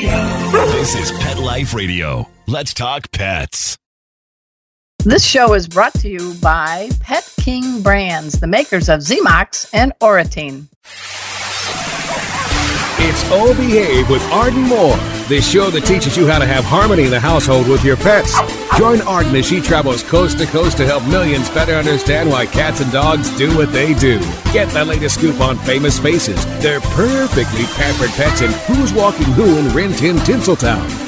This is Pet Life Radio. Let's talk pets. This show is brought to you by Pet King Brands, the makers of Zymox and Oratene. It's O Behave with Arden Moore, the show that teaches you how to have harmony in the household with your pets. Join Arden as she travels coast to coast to help millions better understand why cats and dogs do what they do. Get the latest scoop on famous faces, their perfectly pampered pets, and who's walking who in Rin Tin Tinseltown.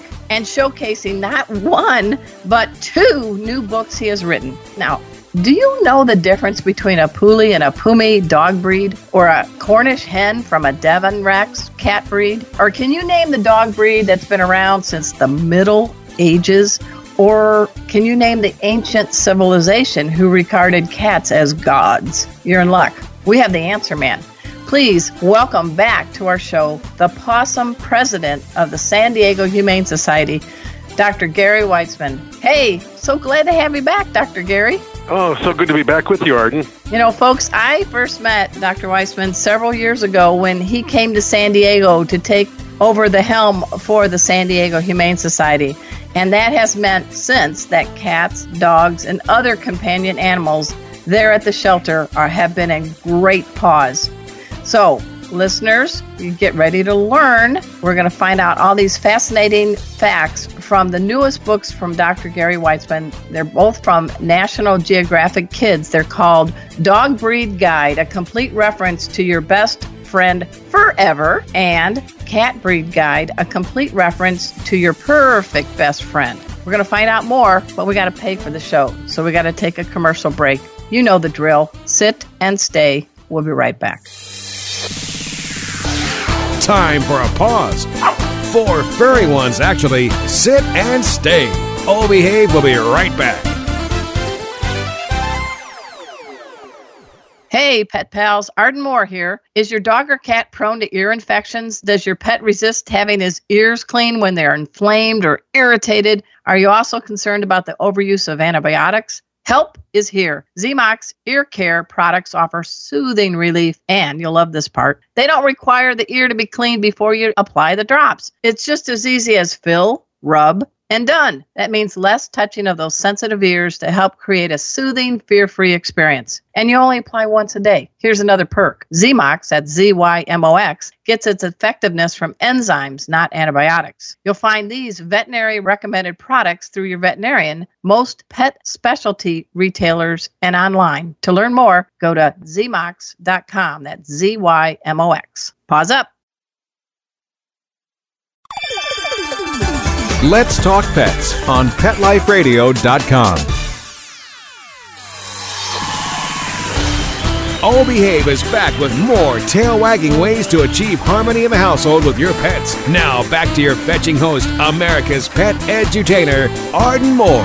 and showcasing not one, but two new books he has written. Now, do you know the difference between a Puli and a Pumi dog breed, or a Cornish hen from a Devon Rex cat breed? Or can you name the dog breed that's been around since the Middle Ages? Or can you name the ancient civilization who regarded cats as gods? You're in luck. We have the answer, man. Please welcome back to our show the possum president of the San Diego Humane Society, Dr. Gary Weitzman. Hey, so glad to have you back, Dr. Gary. Oh, so good to be back with you, Arden. You know, folks, I first met Dr. Weitzman several years ago when he came to San Diego to take over the helm for the San Diego Humane Society. And that has meant since that cats, dogs, and other companion animals there at the shelter are, have been in great paws. So, listeners, you get ready to learn. We're going to find out all these fascinating facts from the newest books from Dr. Gary Weitzman. They're both from National Geographic Kids. They're called Dog Breed Guide, a complete reference to your best friend forever, and Cat Breed Guide, a complete reference to your perfect best friend. We're going to find out more, but we got to pay for the show. So we got to take a commercial break. You know the drill. Sit and stay. We'll be right back. Time for a pause. Four furry ones, actually. Sit and stay. O Behave We'll be right back. Hey, pet pals, Arden Moore here. Is your dog or cat prone to ear infections? Does your pet resist having his ears clean when they're inflamed or irritated? Are you also concerned about the overuse of antibiotics? Help is here. Zymox ear care products offer soothing relief, and you'll love this part. They don't require the ear to be cleaned before you apply the drops. It's just as easy as fill, rub, and done. That means less touching of those sensitive ears to help create a soothing, fear free experience. And you only apply once a day. Here's another perk Zymox, that's Z Y M O X, gets its effectiveness from enzymes, not antibiotics. You'll find these veterinary recommended products through your veterinarian, most pet specialty retailers, and online. To learn more, go to zymox.com. That's Z Y M O X. Pause up. Let's Talk Pets on PetLifeRadio.com. O Behave is back with more tail wagging ways to achieve harmony in the household with your pets. Now, back to your fetching host, America's pet edutainer, Arden Moore.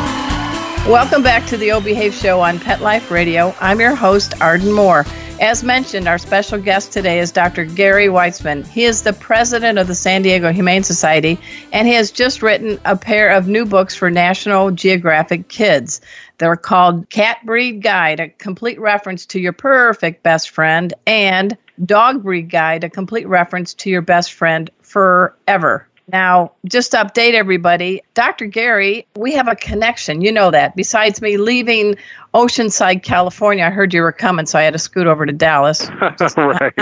Welcome back to the O Behave Show on Pet Life Radio. I'm your host, Arden Moore. As mentioned, our special guest today is Dr. Gary Weitzman. He is the president of the San Diego Humane Society, and he has just written a pair of new books for National Geographic Kids. They're called Cat Breed Guide, a complete reference to your perfect best friend, and Dog Breed Guide, a complete reference to your best friend forever. Now, just to update everybody, Dr. Gary, we have a connection. You know that. Besides me leaving Oceanside, California, I heard you were coming, so I had to scoot over to Dallas. right.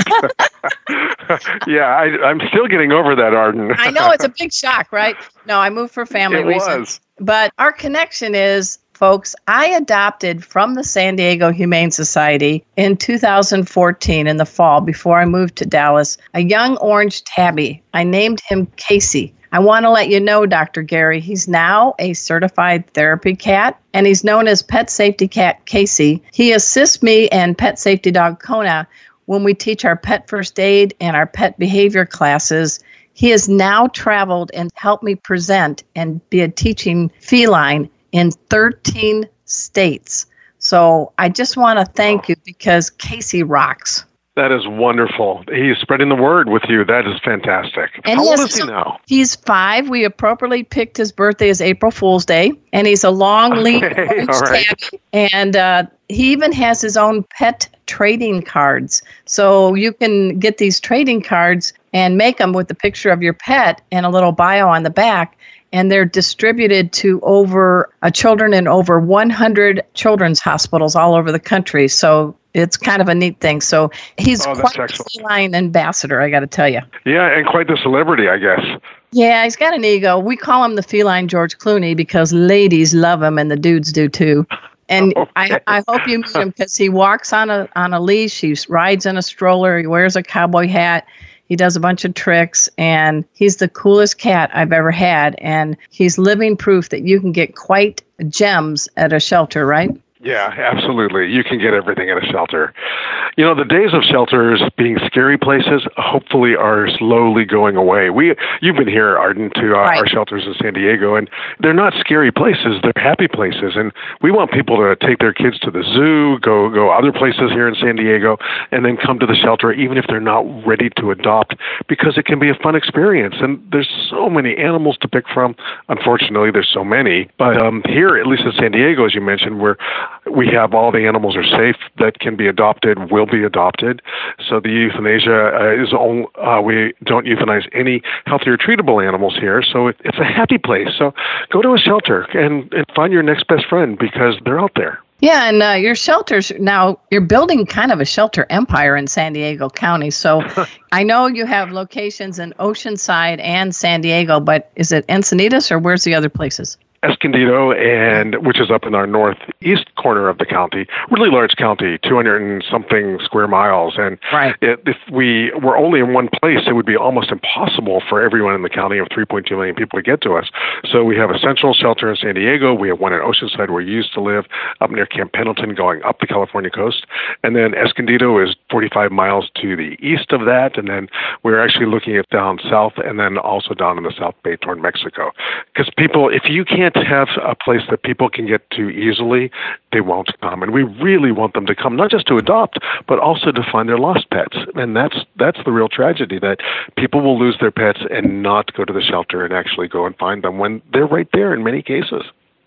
yeah, I, I'm still getting over that, Arden. I know it's a big shock, right? No, I moved for family It reasons. was. But our connection is, folks, I adopted from the San Diego Humane Society in 2014 in the fall before I moved to Dallas a young orange tabby. I named him Casey. I want to let you know, Dr. Gary, he's now a certified therapy cat and he's known as Pet Safety Cat Casey. He assists me and Pet Safety Dog Kona when we teach our pet first aid and our pet behavior classes. He has now traveled and helped me present and be a teaching feline in 13 states. So I just want to thank you because Casey rocks. That is wonderful. He's spreading the word with you. That is fantastic. And How old is he now? He's five. We appropriately picked his birthday as April Fool's Day, and he's a long, lean Okay, orange right. tabby. And uh, he even has his own pet trading cards. So you can get these trading cards and make them with the picture of your pet and a little bio on the back. And they're distributed to over uh, children in over 100 children's hospitals all over the country. So it's kind of a neat thing. So he's Oh, quite a excellent. feline ambassador, I got to tell you. Yeah, and quite the celebrity, I guess. Yeah, he's got an ego. We call him the feline George Clooney because ladies love him and the dudes do too. And I, I hope you meet him because he walks on a on a leash. He rides in a stroller. He wears a cowboy hat. He does a bunch of tricks, and he's the coolest cat I've ever had. And he's living proof that you can get quite gems at a shelter, right? Yeah, absolutely. You can get everything at a shelter. You know, the days of shelters being scary places hopefully are slowly going away. We, you've been here, Arden, to uh, Right. our shelters in San Diego, and they're not scary places. They're happy places, and we want people to take their kids to the zoo, go go other places here in San Diego, and then come to the shelter, even if they're not ready to adopt, because it can be a fun experience. And there's so many animals to pick from. Unfortunately, there's so many, but um, here, at least in San Diego, as you mentioned, where we have all the animals are safe that can be adopted, will be adopted. So the euthanasia uh, is on, uh, we don't euthanize any healthy or treatable animals here. So it, it's a happy place. So go to a shelter and, and find your next best friend because they're out there. Yeah, and uh, your shelters now you're building kind of a shelter empire in San Diego County. So I know you have locations in Oceanside and San Diego, but is it Encinitas or where's the other places? Escondido, and which is up in our northeast corner of the county, really large county, 200 and something square miles. And Right. it, if we were only in one place, it would be almost impossible for everyone in the county of 3.2 million people to get to us. So we have a central shelter in San Diego. We have one in Oceanside where you used to live, up near Camp Pendleton, going up the California coast. And then Escondido is 45 miles to the east of that. And then we're actually looking at down south and then also down in the South Bay toward Mexico. Because people, if you can't have a place that people can get to easily, they won't come. And we really want them to come, not just to adopt, but also to find their lost pets. And that's that's the real tragedy that people will lose their pets and not go to the shelter and actually go and find them when they're right there in many cases.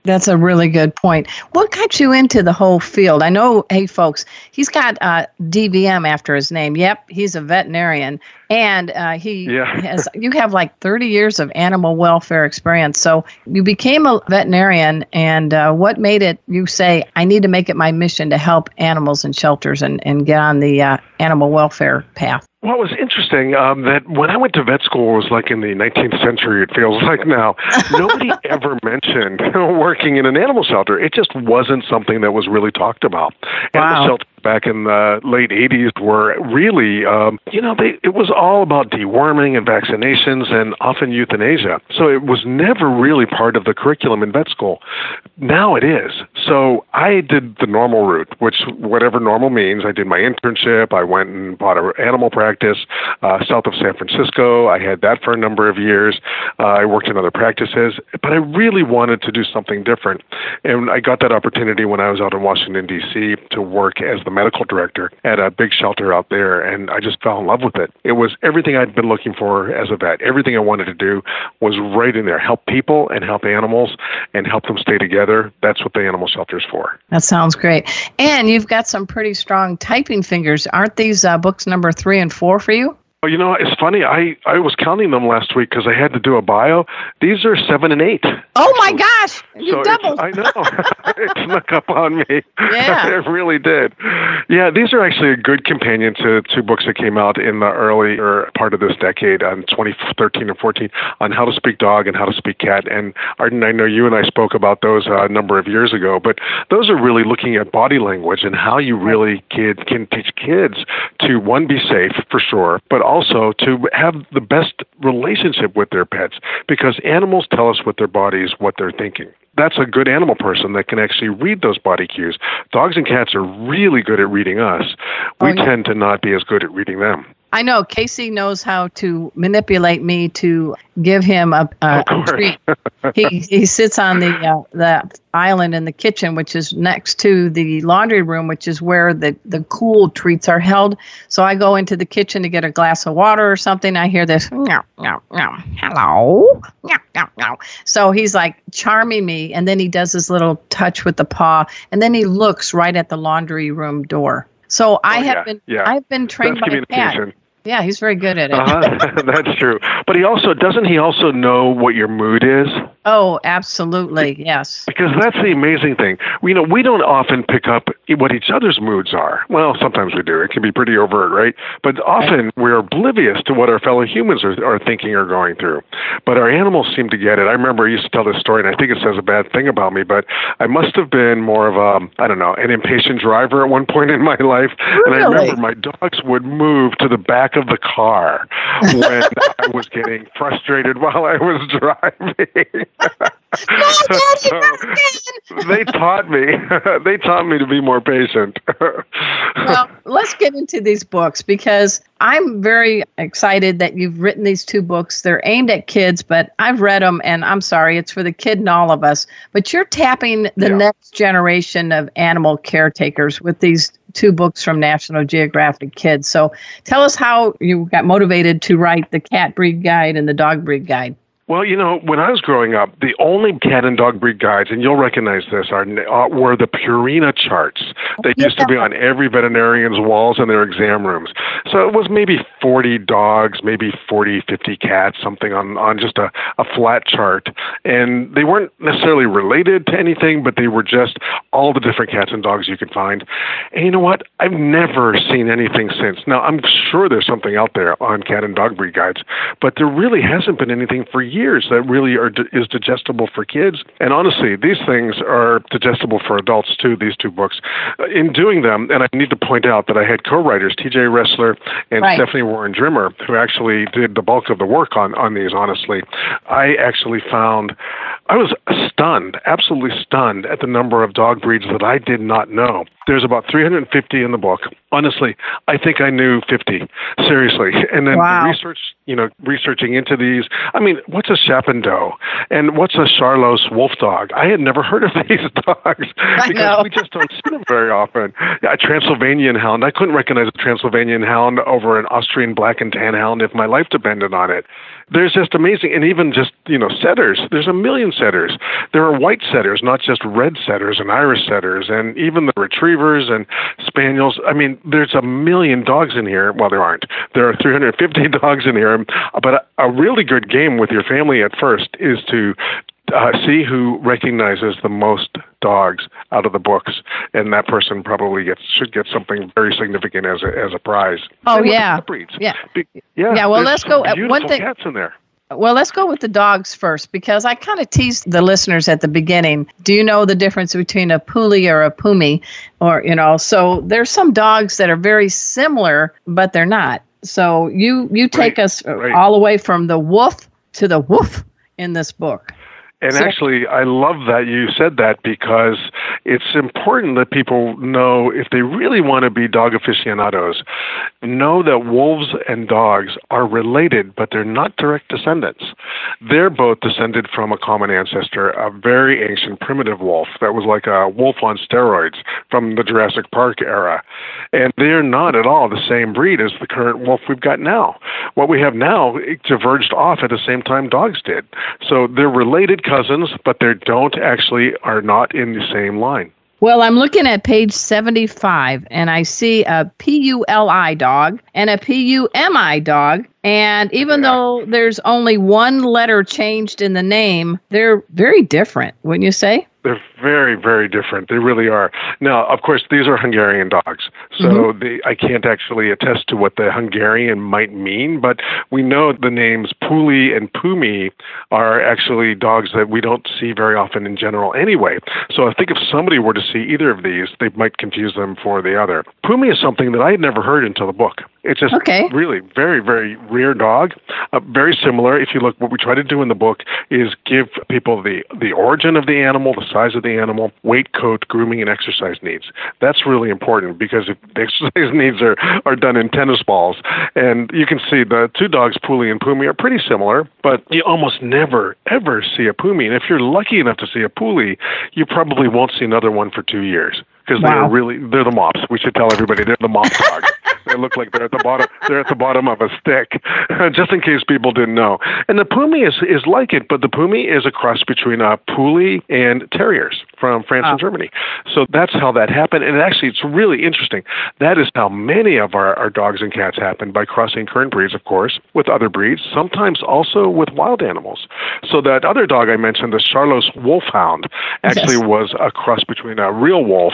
That's a really good point. What got you into the whole field? I know, hey, folks, he's got uh, DVM after his name. Yep, he's a veterinarian, and uh, he Yeah. has. You have like 30 years of animal welfare experience. So you became a veterinarian, and uh, what made it? You say, I need to make it my mission to help animals in shelters and and get on the uh, animal welfare path. Well, it was interesting um, that when I went to vet school, it was like in the 19th century, it feels like now. Nobody ever mentioned working in an animal shelter. It just wasn't something that was really talked about. Wow. Animal shelters back in the late 80s were really, um, you know, they, it was all about deworming and vaccinations and often euthanasia. So it was never really part of the curriculum in vet school. Now it is. So I did the normal route, which whatever normal means. I did my internship. I went and bought an animal practice uh, south of San Francisco. I had that for a number of years. Uh, I worked in other practices, but I really wanted to do something different. And I got that opportunity when I was out in Washington, D.C. to work as the medical director at a big shelter out there. And I just fell in love with it. It was everything I'd been looking for as a vet. Everything I wanted to do was right in there help people and help animals and help them stay together. That's what the animal shelter's for. That sounds great. And you've got some pretty strong typing fingers. Aren't these uh, books number three and four for you? Oh, you know, it's funny. I, I was counting them last week because I had to do a bio. These are seven and eight. Oh my gosh, you So doubled. I know. it snuck up on me. Yeah. it really did. Yeah, these are actually a good companion to two books that came out in the earlier part of this decade, on 2013 and 14, on how to speak dog and how to speak cat. And Arden, I know you and I spoke about those uh, a number of years ago, but those are really looking at body language and how you really kid, can teach kids to, one, be safe for sure, but also to have the best relationship with their pets because animals tell us with their bodies what they're thinking that's a good animal person that can actually read those body cues. Dogs and cats are really good at reading us. We Oh, yeah. tend to not be as good at reading them. I know Casey knows how to manipulate me to give him a, a, a treat. he he sits on the uh, the island in the kitchen, which is next to the laundry room, which is where the the cool treats are held. So I go into the kitchen to get a glass of water or something. I hear this no no no hello no no no. So he's like charming me, and then he does his little touch with the paw, and then he looks right at the laundry room door. So I Oh, have yeah, been yeah. I've been trained That's by communication. Yeah, he's very good at it. Uh-huh. That's true. But he also doesn't he also know what your mood is? Oh, absolutely. Yes. Because that's the amazing thing. We know we don't often pick up what each other's moods are. Well, sometimes we do. It can be pretty overt, right? But often we're oblivious to what our fellow humans are, are thinking or going through. But our animals seem to get it. I remember I used to tell this story, and I think it says a bad thing about me, but I must have been more of a, I don't know, an impatient driver at one point in my life. And I remember my dogs would move to the back of the car when I was getting frustrated while I was driving. So, they taught me. they taught me to be more patient. well, let's get into these books because I'm very excited that you've written these two books. They're aimed at kids, but I've read them and I'm sorry, it's for the kid and all of us. But you're tapping the Yeah. next generation of animal caretakers with these two books from National Geographic Kids. So tell us how you got motivated to write the cat breed guide and the dog breed guide. Well, you know, when I was growing up, the only cat and dog breed guides, and you'll recognize this, are uh, were the Purina charts. They used to be on every veterinarian's walls in their exam rooms. So it was maybe 40 dogs, maybe 40, 50 cats, something on, on just a, a flat chart. And they weren't necessarily related to anything, but they were just all the different cats and dogs you could find. And you know what? I've never seen anything since. Now, I'm sure there's something out there on cat and dog breed guides, but there really hasn't been anything for years that really are is digestible for kids. And honestly, these things are digestible for adults too. These two books. Uh, in doing them, and I need to point out that I had co-writers T.J. Resler and Right. Stephanie Warren Drimmer, who actually did the bulk of the work on on these. Honestly, I actually found I was stunned, absolutely stunned at the number of dog breeds that I did not know. There's about 350 in the book. Honestly, I think I knew 50. Seriously. And then Wow. research, you know, researching into these. I mean, what's a Chappendot? And what's a Saarloos wolf dog? I had never heard of these dogs because we just don't see them very often. A Transylvanian hound. I couldn't recognize a Transylvanian hound over an Austrian black and tan hound if my life depended on it. There's just amazing, and even just you know setters. There's a million setters. There are white setters, not just red setters and Irish setters, and even the retrievers and spaniels. I mean, there's a million dogs in here. Well, there aren't. There are 350 dogs in here. But a, a really good game with your family at first is to uh, see who recognizes the most dogs out of the books, and that person probably gets should get something very significant as a as a prize. Oh, And with the yeah. breeds. Yeah. Be- yeah. Yeah, well, let's go- one thing- cats in there. Well, let's go with the dogs first because I kind of teased the listeners at the beginning. Do you know the difference between a puli or a pumi? Or, you know, so there's some dogs that are very similar, but they're not. So you you take Right, us right. all the way from the wolf to the woof in this book. And So- actually, I love that you said that because it's important that people know if they really want to be dog aficionados, know that wolves and dogs are related, but they're not direct descendants. They're both descended from a common ancestor, a very ancient primitive wolf that was like a wolf on steroids from the Jurassic Park era. And they're not at all the same breed as the current wolf we've got now. What we have now it diverged off at the same time dogs did. So they're related cousins, but they don't actually are not in the same line. Well, I'm looking at page 75 and I see a P U L I dog and a P U M I dog. And even Yeah. though there's only one letter changed in the name, they're very different, wouldn't you say? They're very, very different. They really are. Now, of course, these are Hungarian dogs, so mm-hmm. they, I can't actually attest to what the Hungarian might mean, but we know the names Puli and Pumi are actually dogs that we don't see very often in general anyway. So I think if somebody were to see either of these, they might confuse them for the other. Pumi is something that I had never heard until the book. It's just Okay. really very, very rare dog. Uh, very similar. If you look, what we try to do in the book is give people the the origin of the animal, the size of the animal, weight, coat, grooming, and exercise needs. That's really important because if The exercise needs are, are done in tennis balls. And you can see the two dogs, Puli and Pumi, are pretty similar, but you almost never, ever see a Pumi. And if you're lucky enough to see a Puli, you probably won't see another one for two years because wow. they're really they're the mops. We should tell everybody they're the mop dogs. they look like they're at the bottom they're at the bottom of a stick, just in case people didn't know. And the Pumi is is like it, but the Pumi is a cross between a Puli and Terriers from France and ah. Germany. So that's how that happened. And actually, it's really interesting. That is how many of our, our dogs and cats happen by crossing current breeds, of course, with other breeds, sometimes also with wild animals. So that other dog I mentioned, the Saarloos Wolfhound, actually yes. was a cross between a real wolf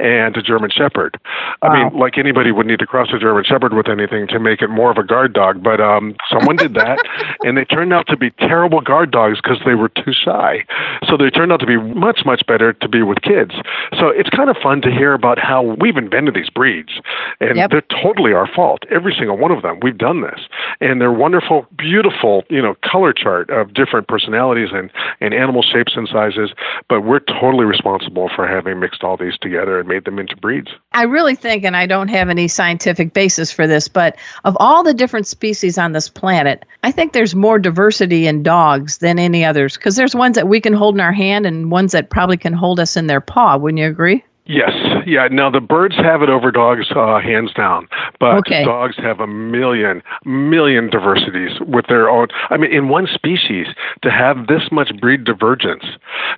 and a German Shepherd. I mean, like anybody would need to cross a German Shepherd with anything to make it more of a guard dog, but um, someone did that, and they turned out to be terrible guard dogs because they were too shy. So they turned out to be much, much better to be with kids. So it's kind of fun to hear about how we've invented these breeds, and yep. they're totally our fault. Every single one of them, we've done this, and they're wonderful, beautiful, you know, color chart of different personalities and and animal shapes and sizes. But we're totally responsible for having mixed all these together and made them into breeds. I really think, and I don't have any scientific basis for this, but of all the different species on this planet, I think there's more diversity in dogs than any others because there's ones that we can hold in our hand and ones that probably can hold us in their paw. Wouldn't you agree? Yes, yeah. Now the birds have it over dogs, uh, hands down. But okay. dogs have a million, million diversities with their own. I mean, in one species to have this much breed divergence.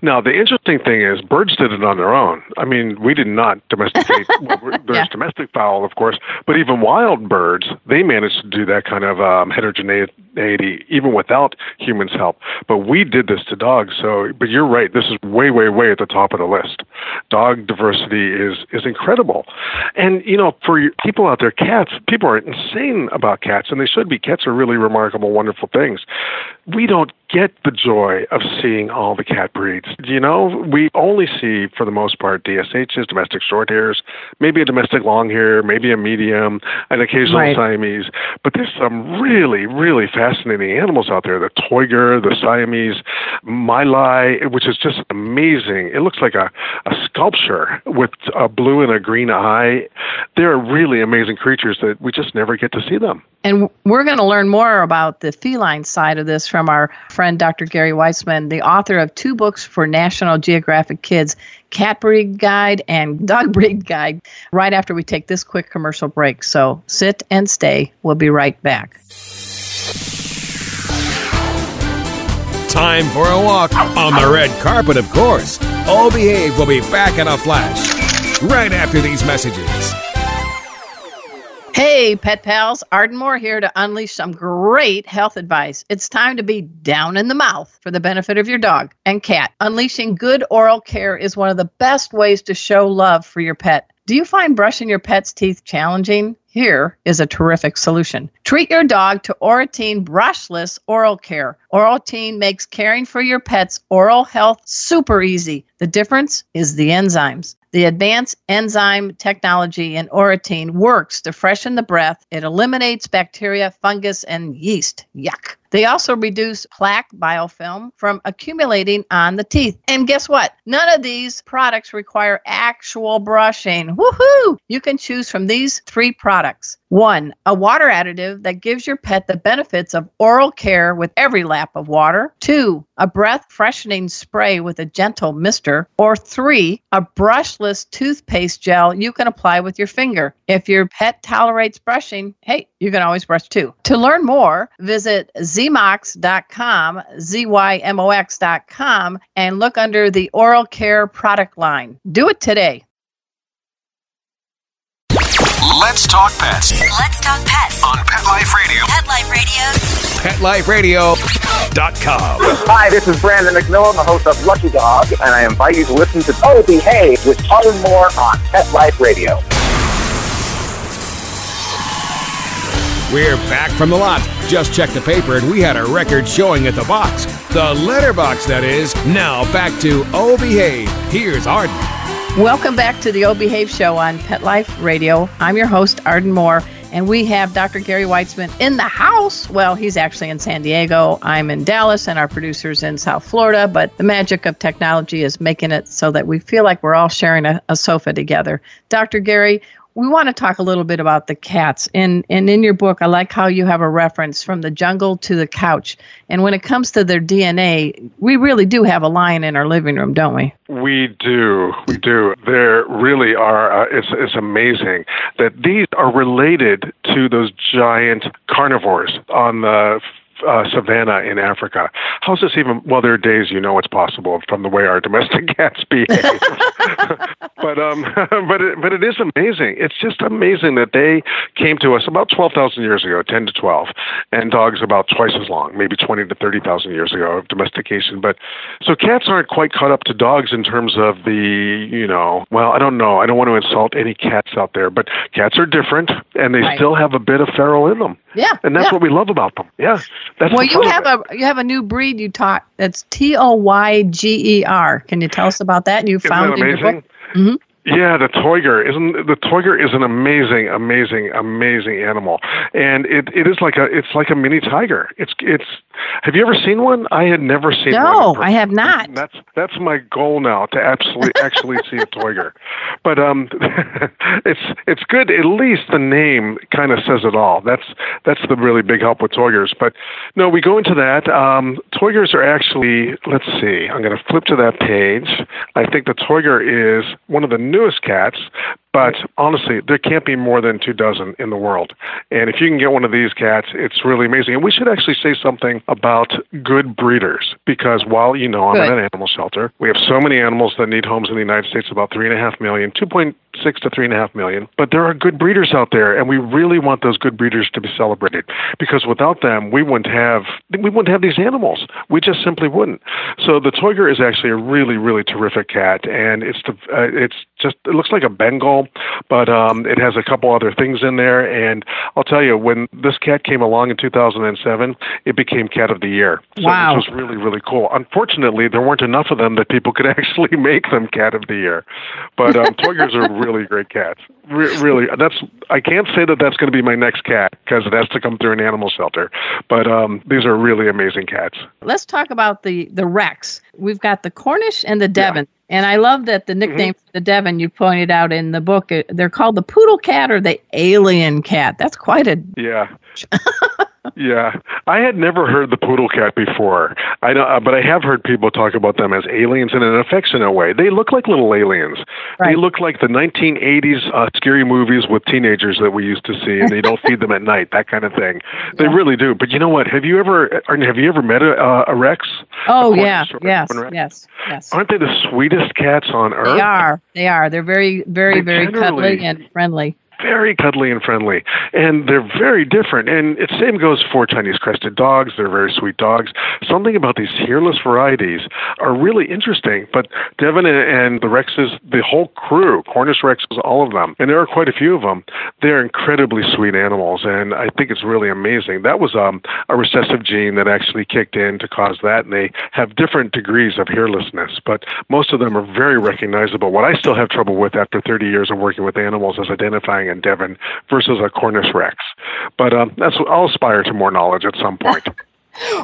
Now the interesting thing is, birds did it on their own. I mean, we did not domesticate. well, there's yeah. domestic fowl, of course, but even wild birds, they managed to do that kind of um, heterogeneity even without humans' help. But we did this to dogs. So, but you're right. This is way, way, way at the top of the list. Dog diversity diversity is is incredible. And you know, for people out there, cats, people are insane about cats, and they should be. Cats are really remarkable, wonderful things. We don't get the joy of seeing all the cat breeds. You know, we only see, for the most part, DSHs, domestic short hairs, maybe a domestic long hair, maybe a medium, an occasional right. Siamese. But there's some really, really fascinating animals out there. The Toiger, the Siamese, Lai, which is just amazing. It looks like a, a sculpture with a blue and a green eye. They're really amazing creatures that we just never get to see them. And we're going to learn more about the feline side of this from our friend Dr. Gary Weitzman, the author of two books for National Geographic Kids Cat Breed Guide and Dog Breed Guide, right after we take this quick commercial break. So sit and stay. We'll be right back. Time for a walk on the red carpet, of course. All Behave will be back in a flash right after these messages. Hey, pet pals, Arden Moore here to unleash some great health advice. It's time to be down in the mouth for the benefit of your dog and cat. Unleashing good oral care is one of the best ways to show love for your pet. Do you find brushing your pet's teeth challenging? Here is a terrific solution. Treat your dog to Oratene Brushless Oral Care. Oratene makes caring for your pet's oral health super easy. The difference is the enzymes. The advanced enzyme technology in Oratene works to freshen the breath. It eliminates bacteria, fungus, and yeast. Yuck. They also reduce plaque biofilm from accumulating on the teeth. And guess what? None of these products require actual brushing. Woohoo! You can choose from these three products. One, a water additive that gives your pet the benefits of oral care with every lap of water. Two, a breath freshening spray with a gentle mister. Or three, a brushless toothpaste gel you can apply with your finger. If your pet tolerates brushing, hey, you can always brush too. To learn more, visit zymox.com, Z-Y-M-O-X.com, and look under the oral care product line. Do it today. Let's talk pets. Let's talk pets on Pet Life Radio. Pet Life Radio. PetLifeRadio.com. Hi, this is Brandon McMillan, the host of Lucky Dog, and I invite you to listen to Oh Behave with Arden Moore on Pet Life Radio. We're back from the lot. Just checked the paper and we had a record showing at the box. The letterbox, that is. Now back to Oh Behave. Here's Arden. Welcome back to the O Behave Show on Pet Life Radio. I'm your host, Arden Moore, and we have Dr. Gary Weitzman in the house. Well, he's actually in San Diego. I'm in Dallas, and our producer's in South Florida. But the magic of technology is making it so that we feel like we're all sharing a, a sofa together. Dr. Gary, we want to talk a little bit about the cats. And and in your book, I like how you have a reference from the jungle to the couch. And when it comes to their DNA, we really do have a lion in our living room, don't we? We do, we do. There really are. Uh, it's it's amazing that these are related to those giant carnivores on the uh, savannah in Africa. How's this even? Well, there are days you know it's possible from the way our domestic cats behave. but um, but it, but it is amazing. It's just amazing that they came to us about twelve thousand years ago, ten to twelve, and dogs about twice as long, maybe twenty to thirty thousand years ago of domestication. But so cats aren't quite caught up to dogs in terms of the you know. Well, I don't know. I don't want to insult any cats out there, but cats are different, and they Right. still have a bit of feral in them. Yeah. And that's yeah. what we love about them. Yeah. That's well, the you have a you have a new breed you taught that's T O Y G E R. Can you tell us about that? You Isn't found that in your amazing? book. Mhm. Yeah, the toiger isn't the toiger is an amazing, amazing, amazing animal, and it, it is like a it's like a mini tiger. It's it's. Have you ever seen one? I had never seen one. No, in I have not. That's that's my goal now to absolutely actually see a toiger, but um, it's it's good. At least the name kind of says it all. That's that's the really big help with toigers. But no, we go into that. Um, toigers are actually. Let's see. I'm going to flip to that page. I think the toiger is one of the newest cats. But honestly, there can't be more than two dozen in the world. And if you can get one of these cats, it's really amazing. And we should actually say something about good breeders because while, you know, I'm Good. at an animal shelter, we have so many animals that need homes in the United States, about three and a half million, 2.6 to three and a half million. But there are good breeders out there, and we really want those good breeders to be celebrated because without them, we wouldn't have we wouldn't have these animals. We just simply wouldn't. So the Toiger is actually a really, really terrific cat, and it's the uh, it's just it looks like a Bengal, but um, it has a couple other things in there. And I'll tell you, when this cat came along in 2007, it became Cat of the Year. So Wow. Which was really, really cool. Unfortunately, there weren't enough of them that people could actually make them Cat of the Year. But um, Toigers are really great cats. Re- really, that's I can't say that that's going to be my next cat because it has to come through an animal shelter. But um, these are really amazing cats. Let's talk about the the Rex. We've got the Cornish and the Devon. And I love that the nickname for the Devon you pointed out in the book. uh, They're called the poodle cat or the alien cat. That's quite a Yeah. yeah, I had never heard the poodle cat before. I know, uh, but I have heard people talk about them as aliens in an affectionate way. They look like little aliens. They look like the 1980s uh, scary movies with teenagers that we used to see, and they don't feed them at night, that kind of thing. They really do. But you know what? Have you ever have you ever met a, uh, a Rex? Oh A yeah, yes, Rex? yes, yes. Aren't they the sweetest cats on earth? They are. They are. They're very, very, They very cuddly and friendly. Very cuddly and friendly, and they're very different. And it same goes for Chinese crested dogs. They're very sweet dogs. Something about these hairless varieties are really interesting. But Devon and, and the Rexes, the whole crew, Cornish Rexes, all of them, and there are quite a few of them. They're incredibly sweet animals, and I think it's really amazing. That was um, a recessive gene that actually kicked in to cause that, and they have different degrees of hairlessness, but most of them are very recognizable. What I still have trouble with after 30 years of working with animals is identifying a Devon versus a Cornish Rex. But um, that's I'll aspire to more knowledge at some point.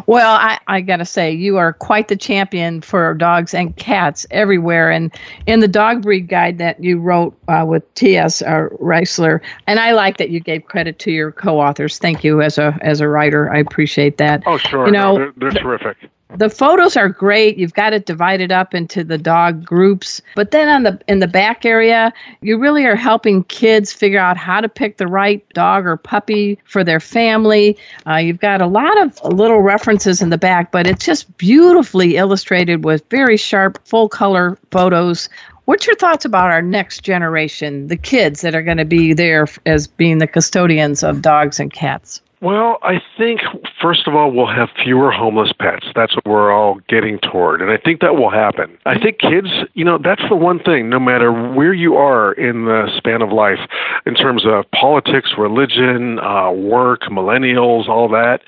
Well, I, I got to say, you are quite the champion for dogs and cats everywhere. And in the dog breed guide that you wrote uh, with T.S. Uh, Resler, and I like that you gave credit to your co-authors. Thank you as a as a writer. I appreciate that. oh, sure. You know, no, they're, they're terrific. The photos are great. You've got it divided up into the dog groups, but then on the in the back area, you really are helping kids figure out how to pick the right dog or puppy for their family. Uh, you've got a lot of little references in the back, but it's just beautifully illustrated with very sharp, full color photos. What's your thoughts about our next generation, the kids that are going to be there as being the custodians of dogs and cats? Well, I think first of all we'll have fewer homeless pets. That's what we're all getting toward, and I think that will happen. I think kids, you know, that's the one thing. No matter where you are in the span of life, in terms of politics, religion, uh, work, millennials, all that,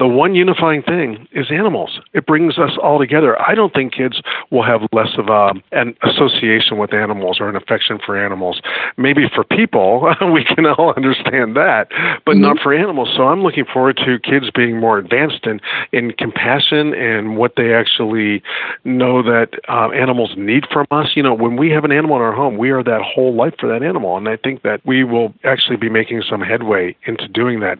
the one unifying thing is animals. It brings us all together. I don't think kids will have less of a, an association with animals or an affection for animals. Maybe for people, we can all understand that, but not for animals. So I'm looking forward to kids being more advanced in, in compassion and what they actually actually know that um, animals need from us. You know, when we have an animal in our home, we are that whole life for that animal. And I think that we will actually be making some headway into doing that.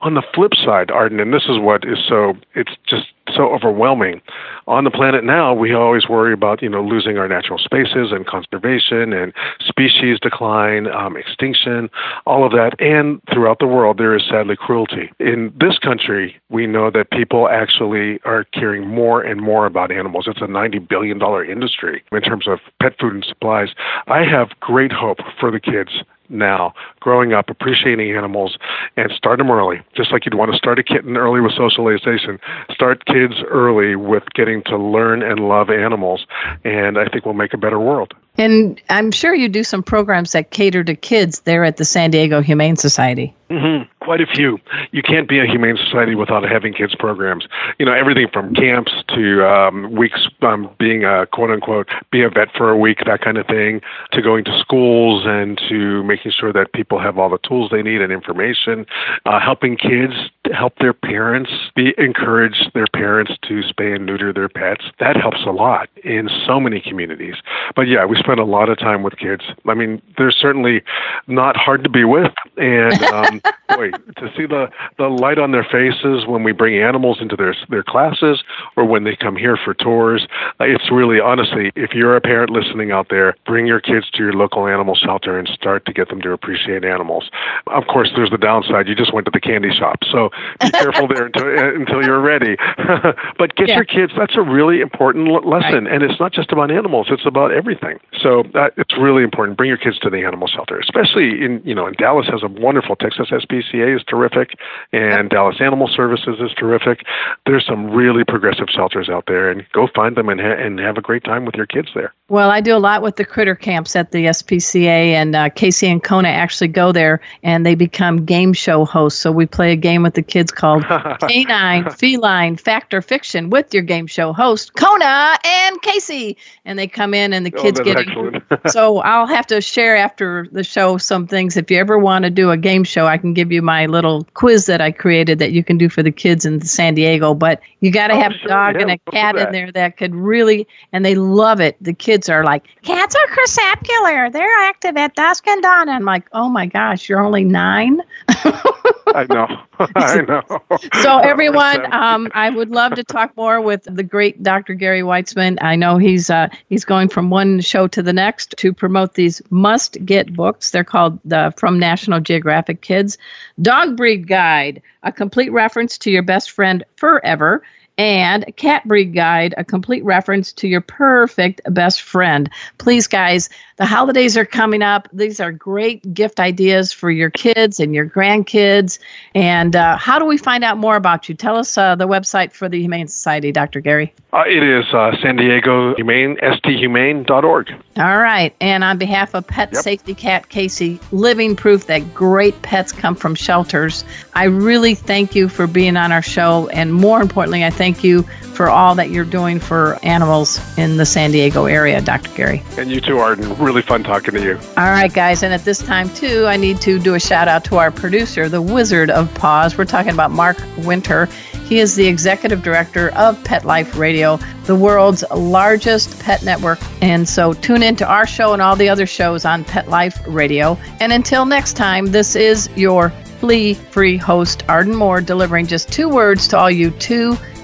On the flip side, Arden, and this is what is so, it's just so overwhelming. On the planet now, we always worry about you know losing our natural spaces and conservation and species decline, um, extinction, all of that. And throughout the world, there is sadly cruelty. In this country, we know that people actually are caring more and more about animals. It's a ninety billion dollar industry in terms of pet food and supplies. I have great hope for the kids now, growing up, appreciating animals, and start them early. Just like you'd want to start a kitten early with socialization, start kids early with getting to learn and love animals, and I think we'll make a better world. And I'm sure you do some programs that cater to kids there at the San Diego Humane Society. Mm-hmm. Quite a few. You can't be a humane society without having kids programs. You know, everything from camps to um, weeks um, being a quote unquote be a vet for a week, that kind of thing, to going to schools and to making sure that people have all the tools they need and information, uh, helping kids help their parents be encourage their parents to spay and neuter their pets. That helps a lot in so many communities. But yeah, we spend a lot of time with kids. I mean, they're certainly not hard to be with, and um, boy, to see the the light on their faces when we bring animals into their their classes or when they come here for tours, uh, it's really honestly, if you're a parent listening out there, bring your kids to your local animal shelter and start to get them to appreciate animals. Of course, there's the downside. You just went to the candy shop, so be careful there until until you're ready. but get yeah. your kids. That's a really important lesson, right. and it's not just about animals. It's about everything. So uh, it's really important. Bring your kids to the animal shelter, especially in you know, in Dallas has a wonderful Texas SPCA is terrific, and Dallas Animal Services is terrific. There's some really progressive shelters out there, and go find them and ha- and have a great time with your kids there. Well, I do a lot with the critter camps at the SPCA, and uh, Casey and Kona actually go there, and they become game show hosts. So we play a game with the kids called Canine Feline Fact or Fiction with your game show host Kona and Casey, and they come in and the oh, kids oh, get. so I'll have to share after the show some things. If you ever want to do a game show, I can give you my little quiz that I created that you can do for the kids in San Diego. But you got to oh, have sure, a dog yeah, and a cat in there that could really, and they love it. The kids are like, cats are crepuscular. They're active at dusk and dawn. I'm like, oh my gosh, you're only nine. I know. I know. so everyone, um, I would love to talk more with the great Dr. Gary Weitzman. I know he's uh, he's going from one show to the next to promote these must-get books. They're called the From National Geographic Kids Dog Breed Guide, a complete reference to your best friend forever and Cat Breed Guide, a complete reference to your perfect best friend. Please, guys, the holidays are coming up. These are great gift ideas for your kids and your grandkids. And uh, how do we find out more about you? Tell us uh, the website for the Humane Society, Dr. Gary. Uh, it is uh, San Diego Humane, sdhumane.org. All right. And on behalf of Pet yep. Safety Cat Casey, living proof that great pets come from shelters, I really thank you for being on our show. And more importantly, I thank you for all that you're doing for animals in the San Diego area, Dr. Gary. And you too, Arden. Really fun talking to you. All right, guys. And at this time, too, I need to do a shout out to our producer, the Wizard of Paws. We're talking about Mark Winter. He is the executive director of Pet Life Radio, the world's largest pet network. And so tune in to our show and all the other shows on Pet Life Radio. And until next time, this is your flea free host, Arden Moore, delivering just two words to all you two